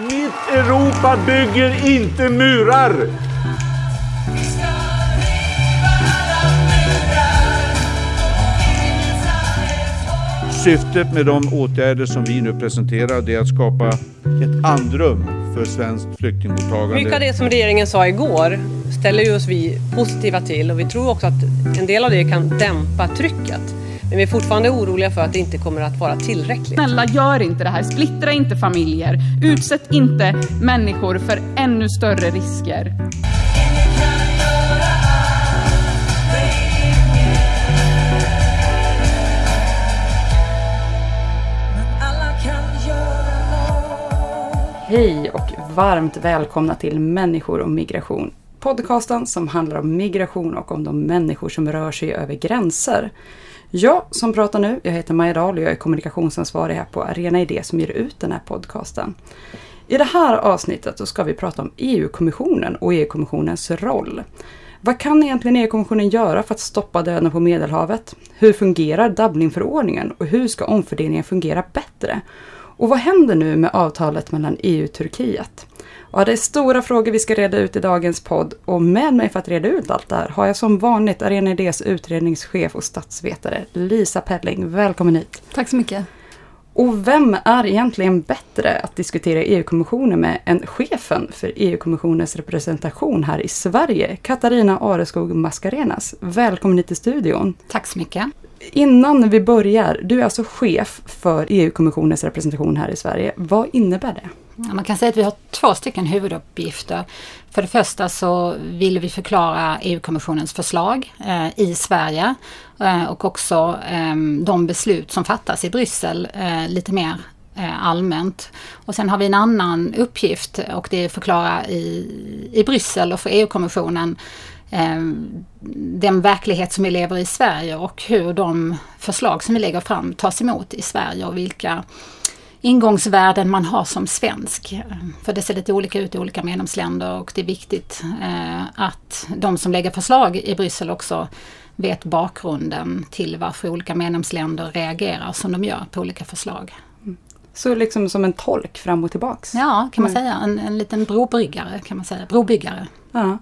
Mitt Europa bygger inte murar! Syftet med de åtgärder som vi nu presenterar är att skapa ett andrum för svenskt flyktingmottagande. Mycket av det som regeringen sa igår ställer ju oss vi positiva till och vi tror också att en del av det kan dämpa trycket. Men vi är fortfarande oroliga för att det inte kommer att vara tillräckligt. Snälla, gör inte det här. Splittra inte familjer. Utsätt inte människor för ännu större risker. Hej och varmt välkomna till Människor och migration. Podcasten som handlar om migration och om de människor som rör sig över gränser. Jag som pratar nu, jag heter Maja Dahl och jag är kommunikationsansvarig här på Arena Idé som ger ut den här podcasten. I det här avsnittet så ska vi prata om EU-kommissionen och EU-kommissionens roll. Vad kan egentligen EU-kommissionen göra för att stoppa döden på Medelhavet? Hur fungerar Dublinförordningen och hur ska omfördelningen fungera bättre? Och vad händer nu med avtalet mellan EU och Turkiet? Ja, det är stora frågor vi ska reda ut i dagens podd och med mig för att reda ut allt det här har jag som vanligt Arena Idés utredningschef och statsvetare Lisa Pelling. Välkommen hit! Tack så mycket! Och vem är egentligen bättre att diskutera EU-kommissionen med än chefen för EU-kommissionens representation här i Sverige, Katarina Areskog Mascarenas. Välkommen hit till studion! Tack så mycket! Innan vi börjar, du är alltså chef för EU-kommissionens representation här i Sverige. Vad innebär det? Man kan säga att vi har två stycken huvuduppgifter. För det första så vill vi förklara EU-kommissionens förslag eh, i Sverige eh, och också eh, de beslut som fattas i Bryssel eh, lite mer eh, allmänt. Och sen har vi en annan uppgift och det är att förklara i, i Bryssel och för EU-kommissionen ehm, den verklighet som vi lever i i Sverige och hur de förslag som vi lägger fram tas emot i Sverige och vilka ingångsvärden man har som svensk. För det ser lite olika ut i olika medlemsländer och det är viktigt eh, att de som lägger förslag i Bryssel också vet bakgrunden till varför olika medlemsländer reagerar som de gör på olika förslag. Så liksom som en tolk fram och tillbaks? Ja, kan man mm. säga. En, en liten brobryggare kan man säga. Brobyggare. Ja.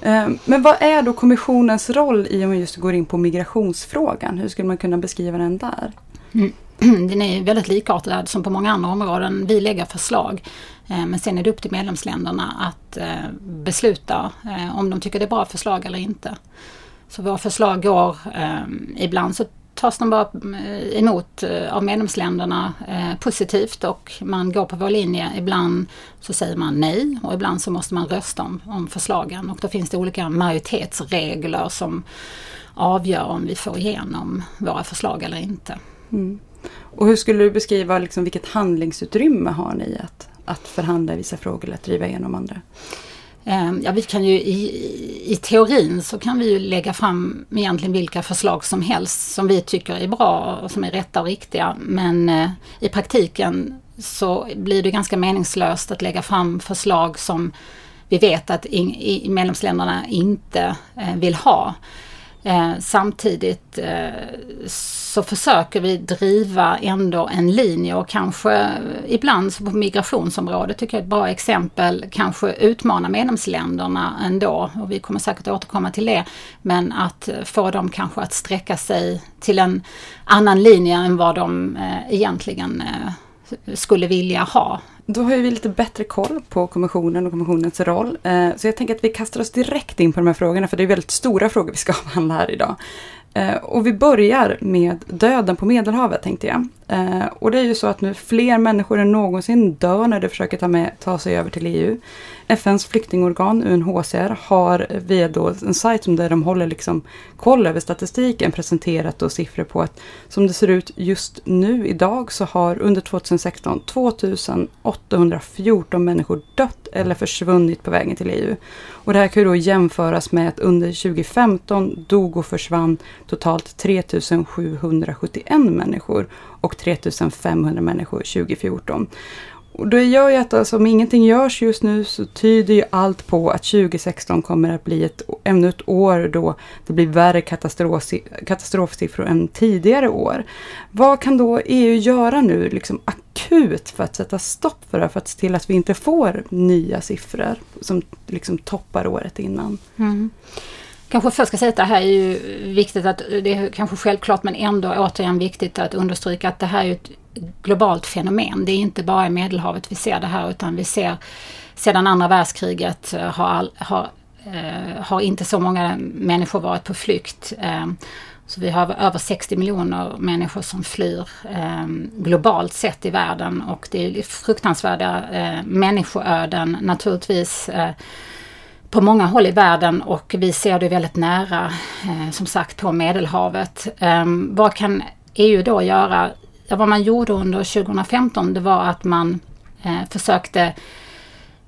Eh, men vad är då kommissionens roll i om man just går in på migrationsfrågan? Hur skulle man kunna beskriva den där? Mm. Den är väldigt likartad som på många andra områden. Vi lägger förslag eh, men sen är det upp till medlemsländerna att eh, besluta eh, om de tycker det är bra förslag eller inte. Så våra förslag går, ibland så tas de bara emot av medlemsländerna eh, positivt och man går på vår linje. Ibland så säger man nej och ibland så måste man rösta om, om förslagen och då finns det olika majoritetsregler som avgör om vi får igenom våra förslag eller inte. Mm. Och hur skulle du beskriva liksom vilket handlingsutrymme har ni att, att förhandla i vissa frågor eller att driva igenom andra? Ehm, ja, vi kan ju i, i teorin så kan vi ju lägga fram egentligen vilka förslag som helst som vi tycker är bra och som är rätta och riktiga. Men eh, i praktiken så blir det ganska meningslöst att lägga fram förslag som vi vet att in, i medlemsländerna inte eh, vill ha. Eh, samtidigt eh, så försöker vi driva ändå en linje och kanske eh, ibland på migrationsområdet tycker jag är ett bra exempel kanske utmana medlemsländerna ändå och vi kommer säkert återkomma till det. Men att eh, få dem kanske att sträcka sig till en annan linje än vad de eh, egentligen eh, skulle vilja ha. Då har vi lite bättre koll på kommissionen och kommissionens roll. Eh, så jag tänker att vi kastar oss direkt in på de här frågorna för det är väldigt stora frågor vi ska avhandla här idag. Eh, och vi börjar med döden på Medelhavet tänkte jag. Eh, och det är ju så att nu fler människor än någonsin dör när de försöker ta, med, ta sig över till EU. FNs flyktingorgan UNHCR har via då en sajt där de håller liksom koll över statistiken presenterat då siffror på att som det ser ut just nu idag så har under 2016 2814 människor dött eller försvunnit på vägen till EU. Och det här kan ju då jämföras med att under 2015 dog och försvann totalt 3771 människor och 3500 människor 2014. Och det gör ju att alltså, om ingenting görs just nu så tyder ju allt på att 2016 kommer att bli ett, ännu ett år då det blir värre katastrofsiffror än tidigare år. Vad kan då EU göra nu liksom akut för att sätta stopp för det, för att se till att vi inte får nya siffror som liksom toppar året innan. Mm. Kanske först ska säga att det här är ju viktigt att det är kanske självklart men ändå återigen viktigt att understryka att det här är ett globalt fenomen. Det är inte bara i Medelhavet vi ser det här utan vi ser sedan andra världskriget eh, har, all, har, eh, har inte så många människor varit på flykt. Eh, så vi har över 60 miljoner människor som flyr eh, globalt sett i världen och det är fruktansvärda eh, människoöden naturligtvis eh, på många håll i världen och vi ser det väldigt nära, eh, som sagt, på Medelhavet. Eh, vad kan EU då göra? Ja, vad man gjorde under 2015 det var att man eh, försökte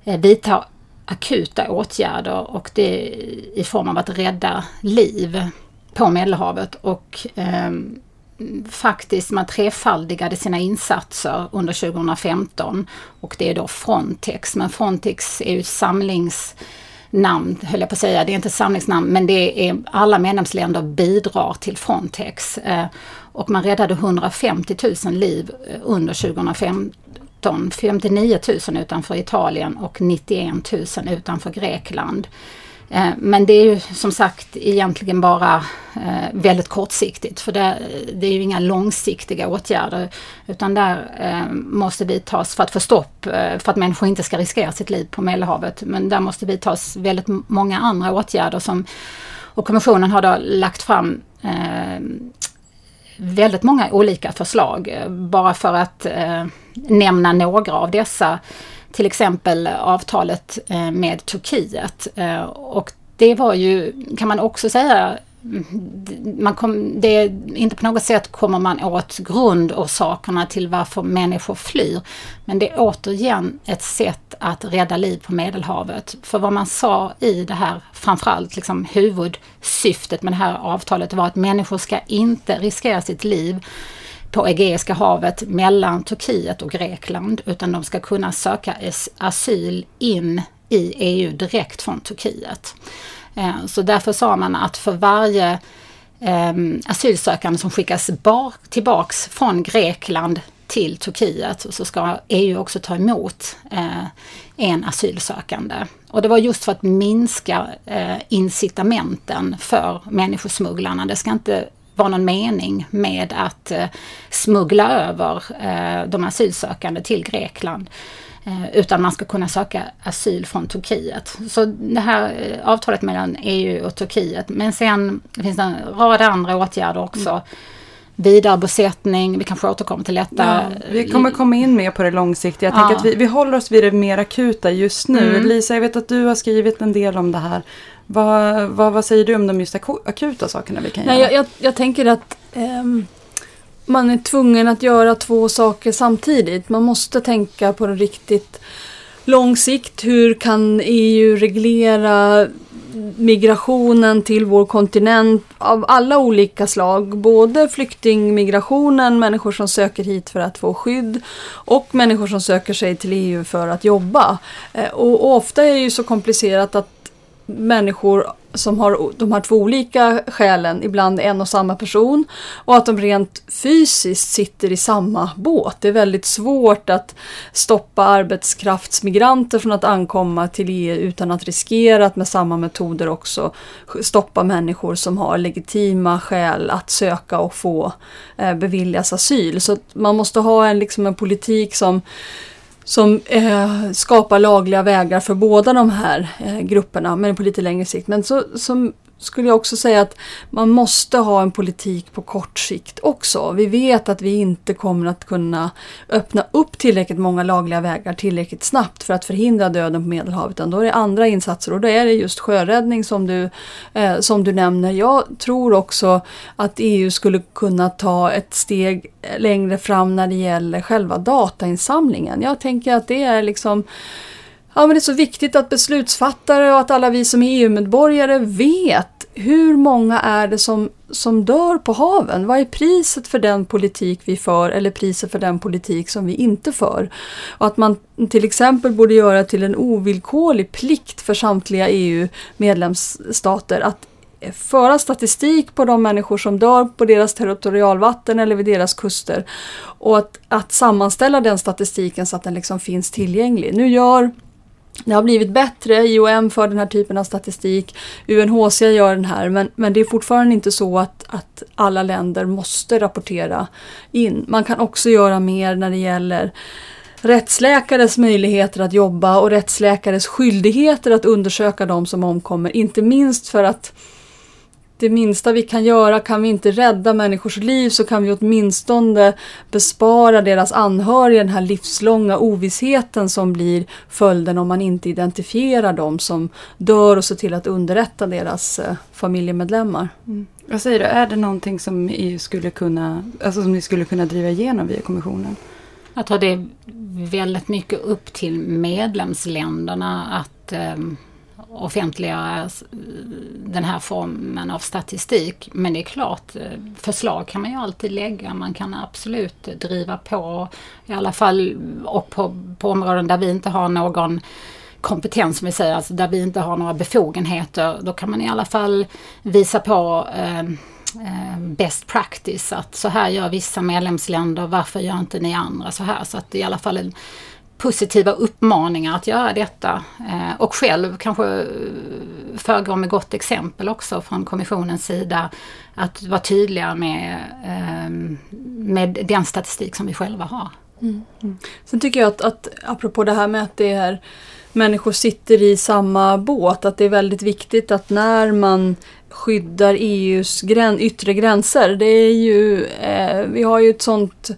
eh, vidta akuta åtgärder och det i form av att rädda liv på Medelhavet och eh, faktiskt man trefaldigade sina insatser under 2015 och det är då Frontex. Men Frontex är ju samlingsnamn, höll jag på att säga. Det är inte samlingsnamn men det är alla medlemsländer bidrar till Frontex. Eh, och man räddade 150 000 liv eh, under 2015. 59 000 utanför Italien och 91 000 utanför Grekland. Eh, men det är ju som sagt egentligen bara eh, väldigt kortsiktigt för det, det är ju inga långsiktiga åtgärder utan där eh, måste vi tas för att få stopp för att människor inte ska riskera sitt liv på Medelhavet. Men där måste vi tas väldigt många andra åtgärder som och Kommissionen har då lagt fram väldigt många olika förslag bara för att nämna några av dessa till exempel avtalet eh, med Turkiet. Eh, och det var ju, kan man också säga, mm, man kom, det, inte på något sätt kommer man åt grundorsakerna till varför människor flyr. Men det är återigen ett sätt att rädda liv på Medelhavet. För vad man sa i det här, framförallt liksom huvudsyftet med det här avtalet var att människor ska inte riskera sitt liv på Egeiska havet mellan Turkiet och Grekland utan de ska kunna söka asyl in i EU direkt från Turkiet. Eh, så därför sa man att för varje ehm, asylsökande som skickas tillbaks från Grekland till Turkiet så ska EU också ta emot eh, en asylsökande. Och det var just för att minska eh, incitamenten för människosmugglarna. Det ska inte vara någon mening med att eh, smuggla över eh, de asylsökande till Grekland. Eh, utan man ska kunna söka asyl från Turkiet. Så det här avtalet mellan EU och Turkiet. Men sen finns det en rad andra åtgärder också. Mm. Vidarebosättning, vi kanske återkommer till detta. Ja, vi kommer komma in mer på det långsiktiga. Jag ja. tänker att vi, vi håller oss vid det mer akuta just nu. Mm. Lisa, jag vet att du har skrivit en del om det här. Vad, vad, vad säger du om de just akuta sakerna vi kan Nej, göra? Jag, jag, jag tänker att um, man är tvungen att göra två saker samtidigt. Man måste tänka på det riktigt lång sikt. Hur kan EU reglera migrationen till vår kontinent av alla olika slag. Både flyktingmigrationen, människor som söker hit för att få skydd och människor som söker sig till EU för att jobba. Eh, och, och ofta är det ju så komplicerat att människor som har de här två olika skälen, ibland en och samma person och att de rent fysiskt sitter i samma båt. Det är väldigt svårt att stoppa arbetskraftsmigranter från att ankomma till EU utan att riskera att med samma metoder också stoppa människor som har legitima skäl att söka och få eh, beviljas asyl. Så man måste ha en, liksom en politik som som eh, skapar lagliga vägar för båda de här eh, grupperna, men på lite längre sikt. Men så, som skulle jag också säga att man måste ha en politik på kort sikt också. Vi vet att vi inte kommer att kunna öppna upp tillräckligt många lagliga vägar tillräckligt snabbt för att förhindra döden på Medelhavet. Då är det andra insatser och då är det just sjöräddning som du, eh, som du nämner. Jag tror också att EU skulle kunna ta ett steg längre fram när det gäller själva datainsamlingen. Jag tänker att det är liksom Ja, men det är så viktigt att beslutsfattare och att alla vi som är EU-medborgare vet hur många är det som, som dör på haven? Vad är priset för den politik vi för eller priset för den politik som vi inte för? Och att man till exempel borde göra till en ovillkorlig plikt för samtliga EU-medlemsstater att föra statistik på de människor som dör på deras territorialvatten eller vid deras kuster. Och att, att sammanställa den statistiken så att den liksom finns tillgänglig. Nu gör det har blivit bättre, IOM för den här typen av statistik, UNHCR gör den här, men, men det är fortfarande inte så att, att alla länder måste rapportera in. Man kan också göra mer när det gäller rättsläkares möjligheter att jobba och rättsläkares skyldigheter att undersöka de som omkommer. Inte minst för att det minsta vi kan göra, kan vi inte rädda människors liv så kan vi åtminstone bespara deras anhöriga den här livslånga ovissheten som blir följden om man inte identifierar dem som dör och ser till att underrätta deras eh, familjemedlemmar. Mm. Vad säger du, är det någonting som EU skulle kunna, alltså som ni skulle kunna driva igenom via kommissionen? Jag tror det är väldigt mycket upp till medlemsländerna att eh, offentliggöra den här formen av statistik. Men det är klart, eh, förslag kan man ju alltid lägga. Man kan absolut driva på i alla fall och på, på områden där vi inte har någon kompetens som vi säger, alltså där vi inte har några befogenheter. Då kan man i alla fall visa på eh, eh best practice. Att så här gör vissa medlemsländer, varför gör inte ni andra så här? Så att det är i alla fall en positiva uppmaningar att göra detta. Eh, och själv kanske eh, föregå med gott exempel också från kommissionens sida. Att vara tydliga med, ehm, med den statistik som vi själva har. Mm. Mm. Sen tycker jag att, att apropå det här med att det är människor sitter i samma båt, att det är väldigt viktigt att när man skyddar EUs grän, yttre gränser, det är ju, eh, vi har ju ett sånt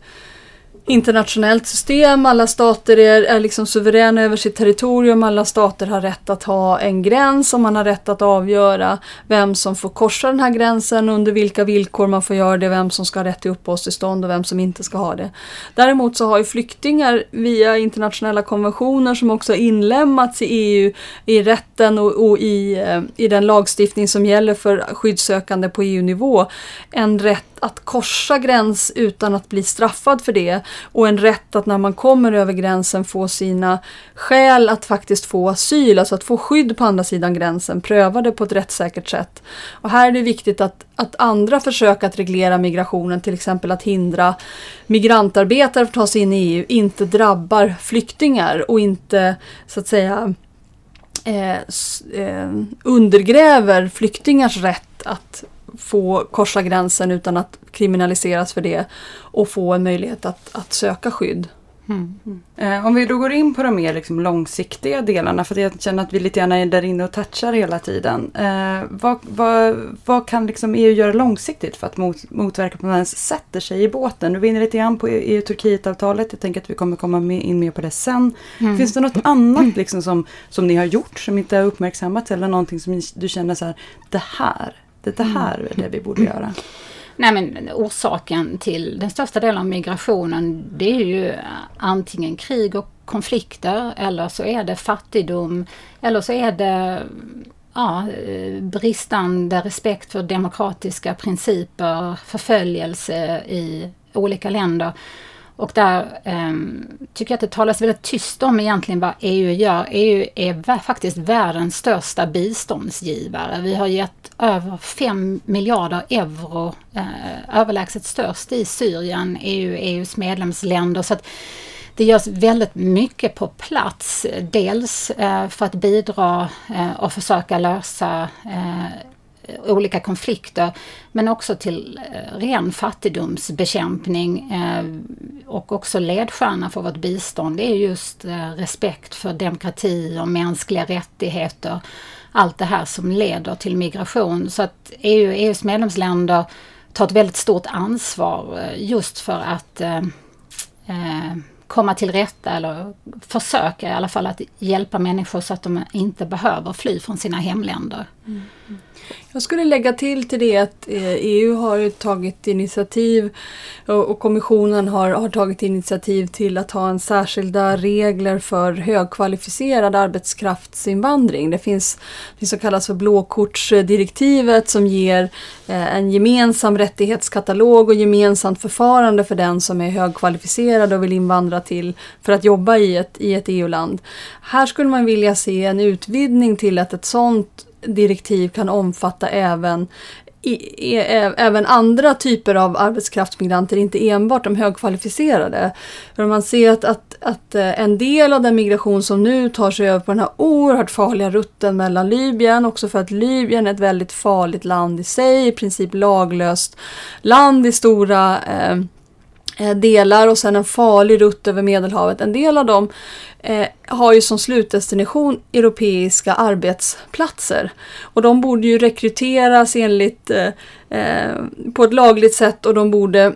internationellt system. Alla stater är, är liksom suveräna över sitt territorium. Alla stater har rätt att ha en gräns och man har rätt att avgöra vem som får korsa den här gränsen, under vilka villkor man får göra det, vem som ska ha rätt till uppehållstillstånd och vem som inte ska ha det. Däremot så har ju flyktingar via internationella konventioner som också inlämnats i EU i rätten och, och i, eh, i den lagstiftning som gäller för skyddssökande på EU-nivå en rätt att korsa gräns utan att bli straffad för det och en rätt att när man kommer över gränsen få sina skäl att faktiskt få asyl, alltså att få skydd på andra sidan gränsen, prövade på ett rättssäkert sätt. Och här är det viktigt att, att andra försök att reglera migrationen, till exempel att hindra migrantarbetare från att ta sig in i EU, inte drabbar flyktingar och inte så att säga eh, eh, undergräver flyktingars rätt att få korsa gränsen utan att kriminaliseras för det och få en möjlighet att, att söka skydd. Mm. Mm. Eh, om vi då går in på de mer liksom långsiktiga delarna, för jag känner att vi lite grann är där inne och touchar hela tiden. Eh, vad, vad, vad, kan liksom EU göra långsiktigt för att mot, motverka att man ens sätter sig i båten? Du var inne lite grann på EU-Turkiet-avtalet, jag tänker att vi kommer komma med, in mer på det sen. Mm. Finns det något annat liksom som, som ni har gjort som inte har uppmärksammats eller någonting som du känner så här, det här det, det här är det vi borde göra. Nej men orsaken till den största delen av migrationen det är ju antingen krig och konflikter eller så är det fattigdom eller så är det ja, bristande respekt för demokratiska principer, förföljelse i olika länder. Och där um, tycker jag att det talas väldigt tyst om egentligen vad EU gör. EU är faktiskt världens största biståndsgivare. Vi har gett över 5 miljarder euro, eh, överlägset störst i Syrien, EU, EUs medlemsländer. Så att det görs väldigt mycket på plats. Dels eh, för att bidra eh, och försöka lösa eh, Eh, olika konflikter men också till eh, ren fattigdomsbekämpning eh, och också ledstjärna för vårt bistånd det är just respekt för demokrati och mänskliga rättigheter. Allt det här som leder till migration. Så att EU, EUs medlemsländer tar ett väldigt stort ansvar just för att komma till rätta eller försöka i alla fall att hjälpa människor så att de inte behöver fly från sina hemländer. Mm. mm. Jag skulle lägga till till det att eh, EU har tagit initiativ och kommissionen har, har tagit initiativ till att ha en särskilda regler för högkvalificerad arbetskraftsinvandring. Det finns det som kallas för blåkortsdirektivet som ger eh, en gemensam rättighetskatalog och gemensamt förfarande för den som är högkvalificerad och vill invandra till för att jobba i ett, i ett EU-land. Här skulle man vilja se en utvidgning till att ett sådant direktiv kan omfatta även i, i, även andra typer av arbetskraftsmigranter, inte enbart de högkvalificerade. För man ser att, att, att eh, en del av den migration som nu tar sig över på den här oerhört farliga rutten mellan Libyen, också för att Libyen är ett väldigt farligt land i sig, i princip laglöst land i stora eh Eh, delar och sen en farlig rutt över Medelhavet. En del av dem eh, har ju som slutdestination europeiska arbetsplatser. Och de borde ju rekryteras enligt eh, eh, på ett lagligt sätt och de borde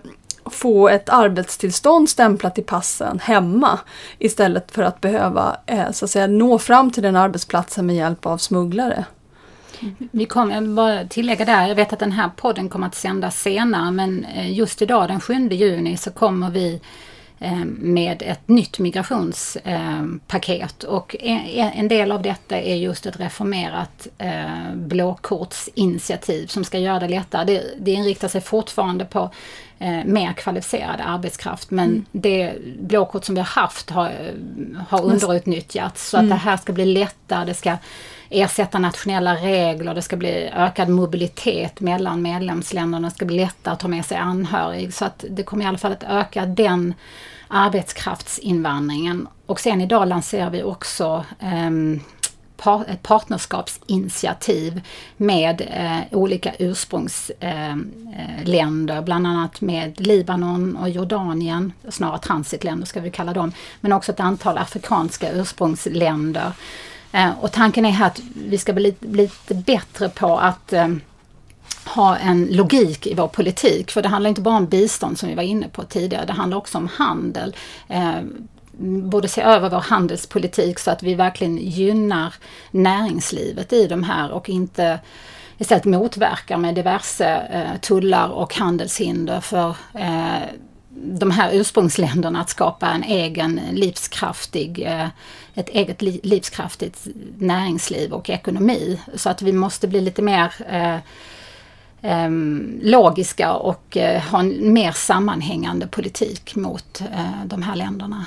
få ett arbetstillstånd stämplat i passen hemma istället för att behöva eh, så att säga, nå fram till den arbetsplatsen med hjälp av smugglare. Vi kommer bara tillägga där, jag vet att den här podden kommer att sändas senare men eh, just idag den 7 juni så kommer vi Eh, med ett nytt migrationspaket och en del av detta är just ett reformerat eh, blåkortsinitiativ som ska göra det lättare. Det, det inriktar sig fortfarande på eh, mer kvalificerad arbetskraft men mm. det blåkort som vi har haft har, har underutnyttjats så att mm. det här ska bli lättare, det ska ersätta nationella regler, det ska bli ökad mobilitet mellan medlemsländerna, det ska bli lättare att ta med sig anhörig. Så att det kommer i alla fall att öka den arbetskraftsinvandringen. Och sen idag lanserar vi också um, ett partnerskapsinitiativ med eh, olika ursprungsländer, ehm, eh, bland annat med Libanon och Jordanien, snarare transitländer ska vi kalla dem, men också ett antal afrikanska ursprungsländer. Eh, och tanken är här att vi ska bli, bli lite bättre på att eh, ha en logik i vår politik. För det handlar inte bara om bistånd som vi var inne på tidigare, det handlar också om handel. Eh, borde se över vår handelspolitik så att vi verkligen gynnar näringslivet i de här och inte istället motverkar med diverse eh, tullar och handelshinder för eh, de här ursprungsländerna att skapa en egen livskraftig, eh, ett eget livskraftigt näringsliv och ekonomi. Så att vi måste bli lite mer eh, logiska och eh, ha en mer sammanhängande politik mot eh, de här länderna.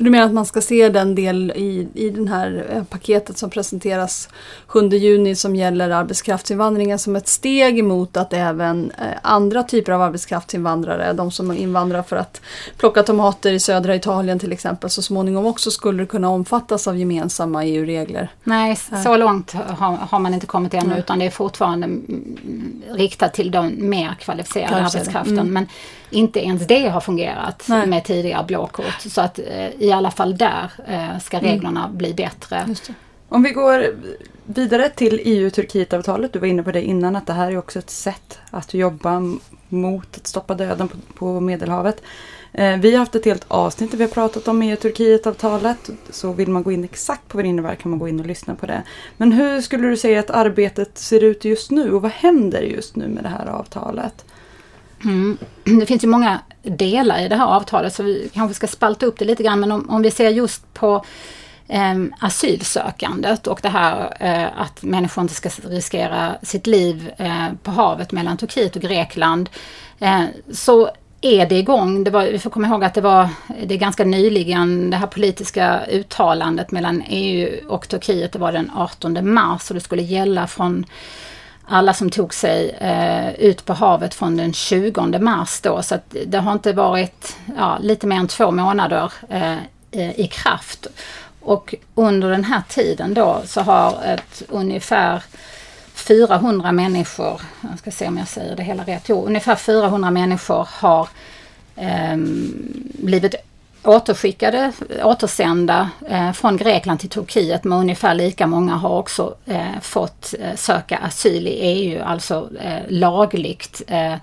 Du menar att man ska se den del i, i det här eh, paketet som presenteras 7 juni som gäller arbetskraftsinvandringen som ett steg emot att även eh, andra typer av arbetskraftsinvandrare, de som invandrar för att plocka tomater i södra Italien till exempel, så småningom också skulle kunna omfattas av gemensamma EU-regler? Nej, så långt har, har man inte kommit ännu utan det är fortfarande mm, riktat till den mer kvalificerade Kanske arbetskraften. Mm. Men inte ens det har fungerat Nej. med tidigare blåkort. Så att eh, i alla fall där eh, ska mm. reglerna mm. bli bättre. Om vi går vidare till EU-Turkiet-avtalet. Du var inne på det innan att det här är också ett sätt att jobba mot att stoppa döden på, på Medelhavet. Eh, vi har haft ett helt avsnitt där vi har pratat om EU-Turkiet-avtalet. Så vill man gå in exakt på vad det innebär kan man gå in och lyssna på det. Men hur skulle du säga att arbetet ser ut just nu och vad händer just nu med det här avtalet? Mm. Det finns ju många delar i det här avtalet så vi kanske ska spalta upp det lite grann men om, om vi ser just på eh, asylsökandet och det här eh, att människor inte ska riskera sitt liv eh, på havet mellan Turkiet och Grekland eh, så är det igång. Det var, vi får komma ihåg att det var det är ganska nyligen det här politiska uttalandet mellan EU och Turkiet. Det var den 18 mars och det skulle gälla från alla som tog sig eh, ut på havet från den 20 mars då. Så att det har inte varit ja, lite mer än två månader eh, i kraft. Och under den här tiden då så har ett ungefär 400 människor, jag ska se om jag säger det hela rätt, jo ungefär 400 människor har eh, blivit återskickade, återsända eh, från Grekland till Turkiet men ungefär lika många har också eh, fått eh, söka asyl i EU, alltså eh, lagligt eh,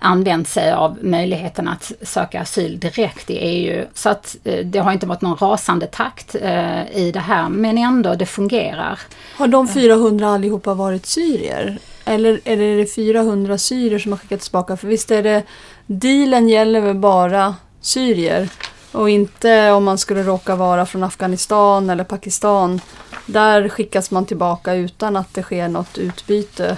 använt sig av möjligheten att söka asyl direkt i EU. Så att eh, det har inte varit någon rasande takt eh, i det här men ändå det fungerar. Har de 400 allihopa varit syrier? Eller är det 400 syrier som har skickats tillbaka? För visst är det, dealen gäller väl bara syrier? Och inte om man skulle råka vara från Afghanistan eller Pakistan. Där skickas man tillbaka utan att det sker något utbyte.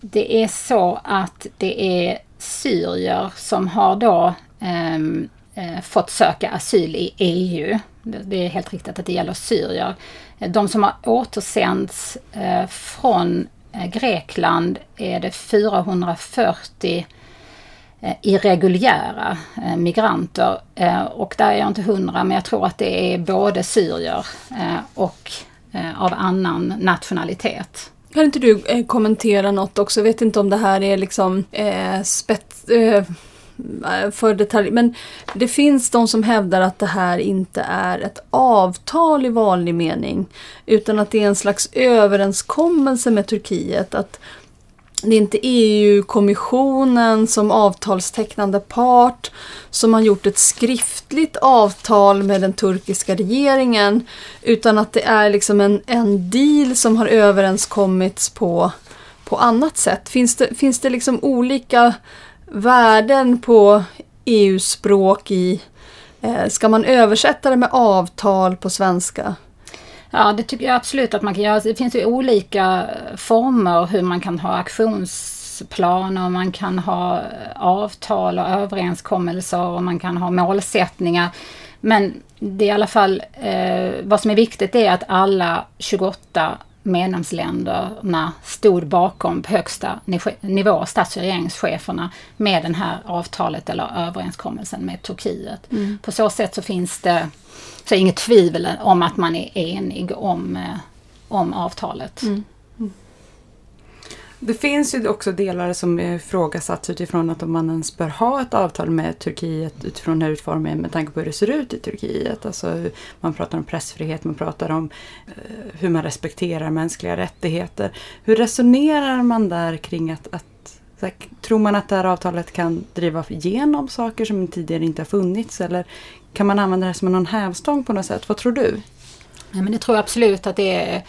Det är så att det är syrier som har då ehm, eh, fått söka asyl i EU. det är helt riktigt att det gäller syrier. De som har återsänts eh, från eh, Grekland är det 440 Eh, irreguljära eh, migranter. Eh, och där är jag inte hundra, men jag tror att det är både syrier och av annan nationalitet. Kan inte du kommentera något också? Jag vet inte om det här är liksom eh, spets, eh, för detalj. Men det finns de som hävdar att det här inte är ett avtal i vanlig mening. Utan att det är en slags överenskommelse med Turkiet. Att det är inte EU-kommissionen som avtalstecknande part som har gjort ett skriftligt avtal med den turkiska regeringen. Utan att det är liksom en, en deal som har överenskommits på, på annat sätt. Finns det, finns det liksom olika värden på EU-språk i... Eh, ska man översätta det med avtal på svenska? Ja, det tycker jag absolut att man kan göra. Det finns ju olika former hur man kan ha aktionsplaner, man kan ha avtal och överenskommelser och man kan ha målsättningar. Men det är i alla fall, eh, vad som är viktigt är att alla 28 medlemsländerna stod bakom på högsta nivå, stats och regeringscheferna, med det här avtalet eller överenskommelsen med Turkiet. Mm. På så sätt så finns det så inget tvivel om att man är enig om, eh, om avtalet. Mm. mm. Det finns ju också delar som ifrågasatts utifrån att om man ens bör ha ett avtal med Turkiet utifrån den här utformningen med tanke på hur det ser ut i Turkiet. Alltså, man pratar om pressfrihet, man pratar om eh, hur man respekterar mänskliga rättigheter. Hur resonerar man där kring att, att här, tror man att det här avtalet kan driva igenom saker som tidigare inte har funnits eller kan man använda det som någon hävstång på något sätt? Vad tror du? Ja, men det tror jag absolut att det är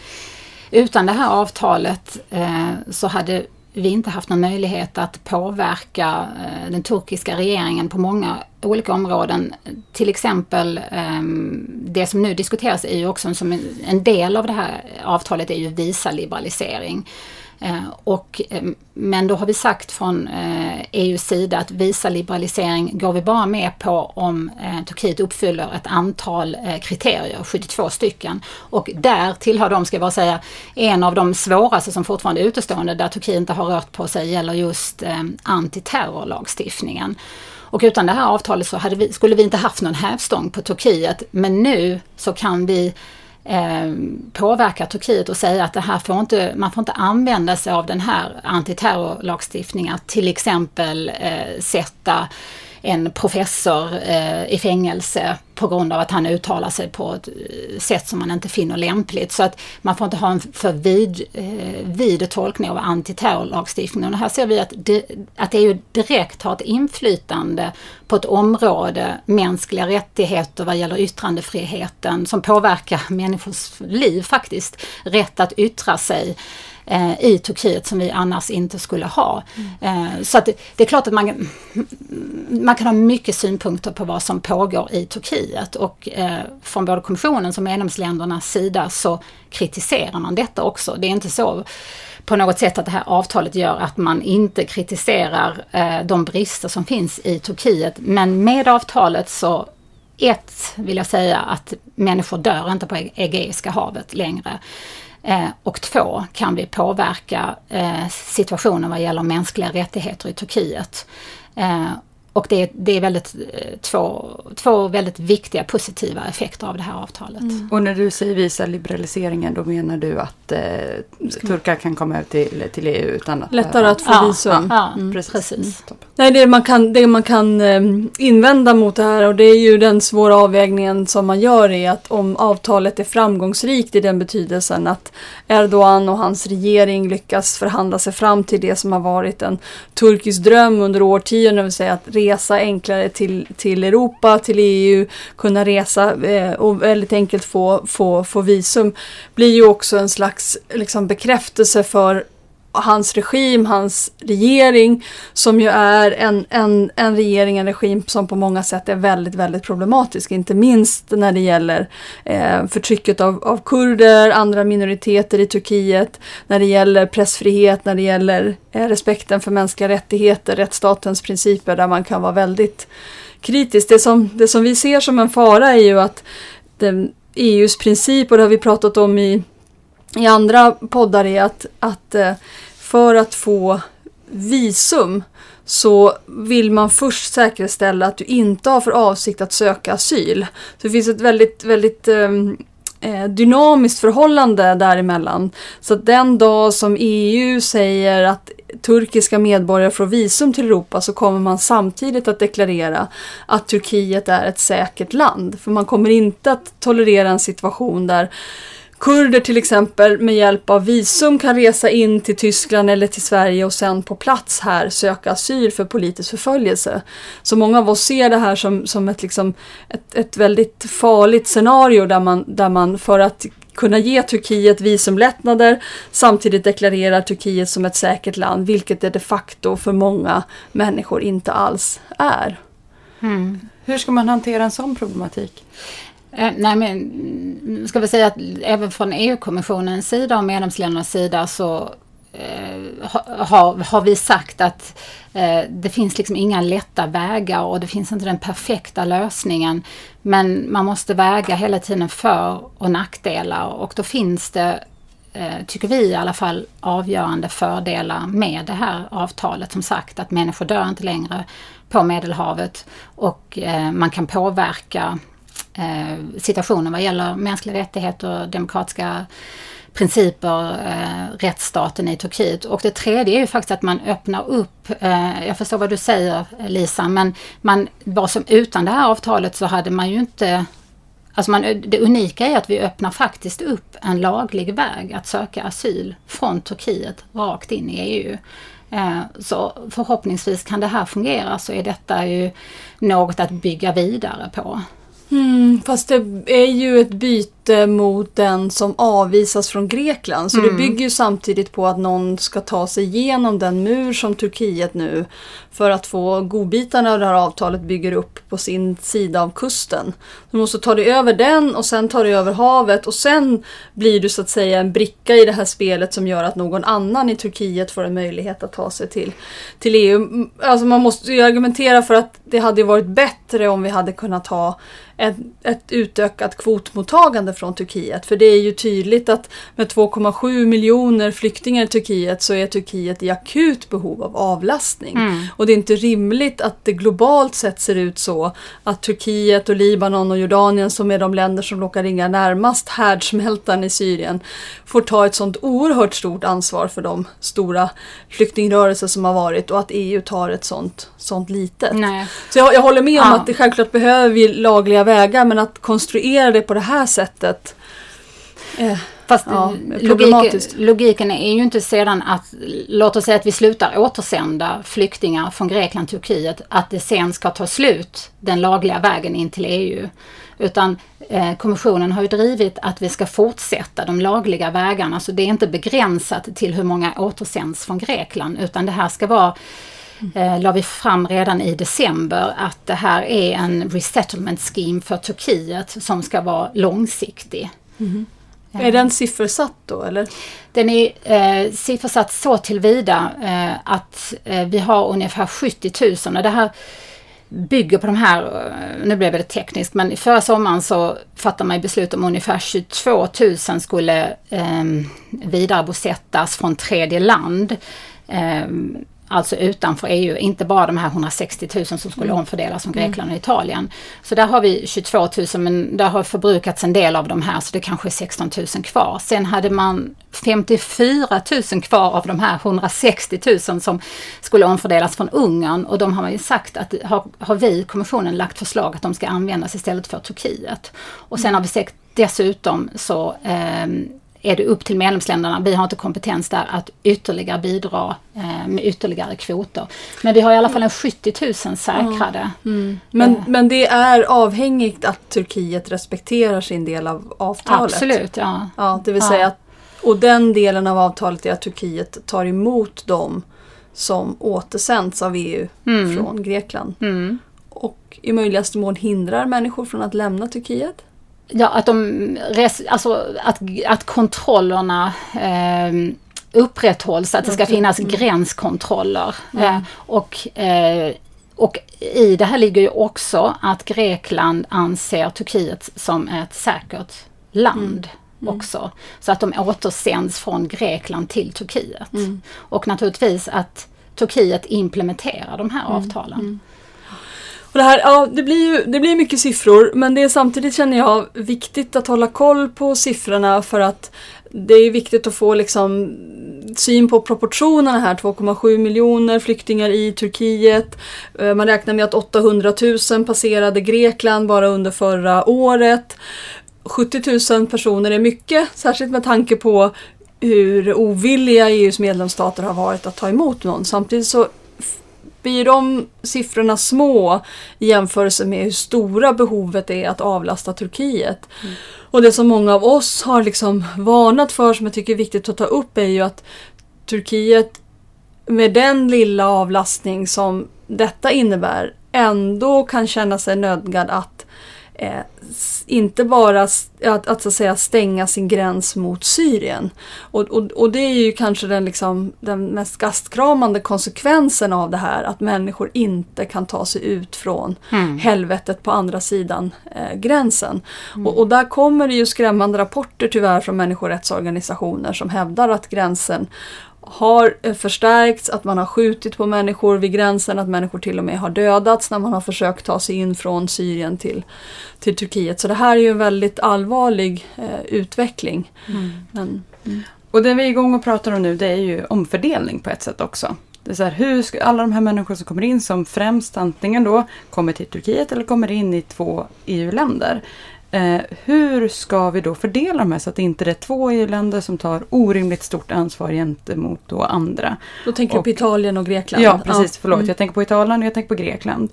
utan det här avtalet eh, så hade vi inte haft någon möjlighet att påverka eh, den turkiska regeringen på många olika områden. Till exempel eh, det som nu diskuteras är ju också som en del av det här avtalet är ju visaliberalisering. Eh, och, eh, men då har vi sagt från eh, EUs sida att visaliberalisering går vi bara med på om Turkiet uppfyller ett antal kriterier, 72 stycken. Och där tillhör de, ska jag bara säga, en av de svåraste som fortfarande är utestående där Turkiet inte har rört på sig gäller just antiterrorlagstiftningen. Och utan det här avtalet så vi, skulle vi inte haft någon hävstång på Turkiet. Men nu så kan vi eh, påverka Turkiet och säga att det här får inte, man får inte använda sig av den här antiterrorlagstiftningen. Till exempel eh, sätta en professor eh, i fängelse på grund av att han uttalar sig på ett eh, sätt som man inte finner lämpligt. Så att man får inte ha en för vid, eh, vid tolkning av antiterrorlagstiftningen. Och här ser vi att, det, att EU direkt har ett inflytande på ett område, mänskliga rättigheter vad gäller yttrandefriheten, som påverkar människors liv faktiskt. Rätt att yttra sig eh, i Turkiet som vi annars inte skulle ha. Mm. Eh, så det, det, är klart att man, man kan ha mycket synpunkter på vad som pågår i Turkiet och eh, från både kommissionens och medlemsländernas sida så kritiserar man detta också. Det är inte så på något sätt att det här avtalet gör att man inte kritiserar eh, de brister som finns i Turkiet. Men med avtalet så ett vill jag säga att människor dör inte på Egeiska havet längre. Eh, och två, kan vi påverka eh, situationen vad gäller mänskliga rättigheter i Turkiet. Eh, och det, det är väldigt, eh, två, två väldigt viktiga positiva effekter av det här avtalet. Mm. Och när du säger visa liberaliseringen då menar du att eh, turkar kan komma ut till, till EU utan att... Lättare att få ja, visum. Ja, mm. precis. precis. Mm. Nej, det man kan, det man kan eh, invända mot det här och det är ju den svåra avvägningen som man gör är att om avtalet är framgångsrikt i den betydelsen att Erdogan och hans regering lyckas förhandla sig fram till det som har varit en turkisk dröm under årtionden, det vill säga att resa enklare till, till Europa, till EU, kunna resa eh, och väldigt enkelt få, få, få visum blir ju också en slags liksom, bekräftelse för hans regim, hans regering som ju är en, en, en regering, en regim som på många sätt är väldigt, väldigt problematisk. Inte minst när det gäller eh, förtrycket av, av kurder, andra minoriteter i Turkiet, när det gäller pressfrihet, när det gäller eh, respekten för mänskliga rättigheter, rättsstatens principer där man kan vara väldigt kritisk. Det som, det som vi ser som en fara är ju att den EUs princip, och det har vi pratat om i, i andra poddar, är att, att eh, för att få visum så vill man först säkerställa att du inte har för avsikt att söka asyl. Så det finns ett väldigt, väldigt ehm, eh, dynamiskt förhållande däremellan. Så att den dag som EU säger att turkiska medborgare får visum till Europa så kommer man samtidigt att deklarera att Turkiet är ett säkert land. För man kommer inte att tolerera en situation där kurder till exempel med hjälp av visum kan resa in till Tyskland eller till Sverige och sen på plats här söka asyl för politisk förföljelse. Så många av oss ser det här som, som ett, liksom, ett, ett väldigt farligt scenario där man, där man för att kunna ge Turkiet visumlättnader samtidigt deklarerar Turkiet som ett säkert land, vilket det de facto för många människor inte alls är. Mm. Hur ska man hantera en sån problematik? Eh, nej men, mm, ska vi säga att även från EU-kommissionens sida och medlemsländernas sida så eh, har, har vi sagt att eh, det finns liksom inga lätta vägar och det finns inte den perfekta lösningen. Men man måste väga hela tiden för och nackdelar och då finns det eh, tycker vi i alla fall, avgörande fördelar med det här avtalet. Som sagt att människor dör inte längre på Medelhavet och eh, man kan påverka eh, situationen vad gäller mänskliga rättigheter demokratiska principer, eh, rättsstaten i Turkiet. Och det tredje är ju faktiskt att man öppnar upp, eh, jag förstår vad du säger Lisa, men man, bara som utan det här avtalet så hade man ju inte Alltså man, det unika är att vi öppnar faktiskt upp en laglig väg att söka asyl från Turkiet rakt in i EU. Eh, så förhoppningsvis kan det här fungera så är detta ju något att bygga vidare på. Mm, fast det är ju ett byte mot den som avvisas från Grekland. Så mm. det bygger ju samtidigt på att någon ska ta sig igenom den mur som Turkiet nu för att få godbitarna av det här avtalet bygger upp på sin sida av kusten. Du måste ta dig över den och sen ta dig över havet och sen blir du så att säga en bricka i det här spelet som gör att någon annan i Turkiet får en möjlighet att ta sig till, till EU. Alltså man måste ju argumentera för att det hade varit bättre om vi hade kunnat ha ett, ett utökat kvotmottagande från Turkiet. För det är ju tydligt att med 2,7 miljoner flyktingar i Turkiet så är Turkiet i akut behov av avlastning. Mm. Och det är inte rimligt att det globalt sett ser ut så att Turkiet och Libanon och Jordanien som är de länder som råkar ringa närmast härdsmältan i Syrien får ta ett sånt oerhört stort ansvar för de stora flyktingrörelser som har varit och att EU tar ett sånt, sånt litet. Nej. Så jag, jag håller med om ja. att det självklart behöver vi lagliga vägar men att konstruera det på det här sättet eh, Fast ja, logik, logiken är ju inte sedan att, låt oss säga att vi slutar återsända flyktingar från Grekland till Turkiet, att det sen ska ta slut den lagliga vägen in till EU. Utan eh, kommissionen har ju drivit att vi ska fortsätta de lagliga vägarna, så det är inte begränsat till hur många återsänds från Grekland, utan det här ska vara eh, la vi fram redan i december att det här är en resettlement scheme för Turkiet som ska vara långsiktig. Mm. Är den siffersatt då eller? Den är eh, siffersatt så tillvida eh, att eh, vi har ungefär 70 000 och det här bygger på de här, eh, nu blev det tekniskt, men förra sommaren så fattade man beslut om ungefär 22 000 skulle eh, vidarebosättas från tredje land. Eh, alltså utanför EU, inte bara de här 160 000 som skulle mm. omfördelas från Grekland och Italien. Så där har vi 22 000 men där har förbrukats en del av de här så det kanske är 16 000 kvar. Sen hade man 54 000 kvar av de här 160 000 som skulle omfördelas från Ungern och de har man ju sagt att har, har vi, kommissionen, lagt förslag att de ska användas istället för Turkiet. Och sen har vi sett dessutom så eh, är det upp till medlemsländerna, vi har inte kompetens där, att ytterligare bidra eh, med ytterligare kvoter. Men vi har i alla fall en 70 000 säkrade. Mm. Men, eh. men det är avhängigt att Turkiet respekterar sin del av avtalet? Absolut, ja. ja det vill ja. säga att, och den delen av avtalet är att Turkiet tar emot dem som återsänds av EU mm. från Grekland. Mm. Och i möjligaste mån hindrar människor från att lämna Turkiet? Ja, att de, alltså att, att kontrollerna eh, upprätthålls, att det ska finnas mm. gränskontroller. Mm. Eh, och eh, och i det här ligger ju också att Grekland anser Turkiet som ett säkert land. Mm. också. Så att de återsänds från Grekland till Turkiet. Mm. Och naturligtvis att Turkiet implementerar de här mm. avtalen. Och det, här, ja, det, blir ju, det blir mycket siffror men det är samtidigt känner jag viktigt att hålla koll på siffrorna för att det är viktigt att få liksom syn på proportionerna här. 2,7 miljoner flyktingar i Turkiet. Eh, man räknar med att 800 000 passerade Grekland bara under förra året. 70 000 personer är mycket, särskilt med tanke på hur ovilliga EUs medlemsstater har varit att ta emot någon. Samtidigt så blir de siffrorna små i jämförelse med hur stora behovet är att avlasta Turkiet. Mm. Och det som många av oss har liksom varnat för som jag tycker är viktigt att ta upp är ju att Turkiet med den lilla avlastning som detta innebär ändå kan känna sig nödgad att eh, inte bara att, att, så att säga stänga sin gräns mot Syrien. Och, och, och det är ju kanske den, liksom, den mest gastkramande konsekvensen av det här, att människor inte kan ta sig ut från mm. helvetet på andra sidan eh, gränsen. Mm. Och, och, där kommer det ju skrämmande rapporter tyvärr från människorättsorganisationer som hävdar att gränsen har eh, förstärkts, att man har skjutit på människor vid gränsen, att människor till och med har dödats när man har försökt ta sig in från Syrien till, till Turkiet. Så det här är ju en väldigt allvarlig eh, utveckling. Mm. Men, mm. Och det vi är igång och pratar om nu det är ju omfördelning på ett sätt också. Det är så här, hur ska alla de här människorna som kommer in som främst antingen då kommer till Turkiet eller kommer in i två EU-länder. Eh, hur ska vi då fördela de här så att det inte är två EU-länder som tar orimligt stort ansvar gentemot då andra? Då tänker du på Italien och Grekland? Ja, precis. Ja. Förlåt, mm. jag tänker på Italien och jag tänker på Grekland.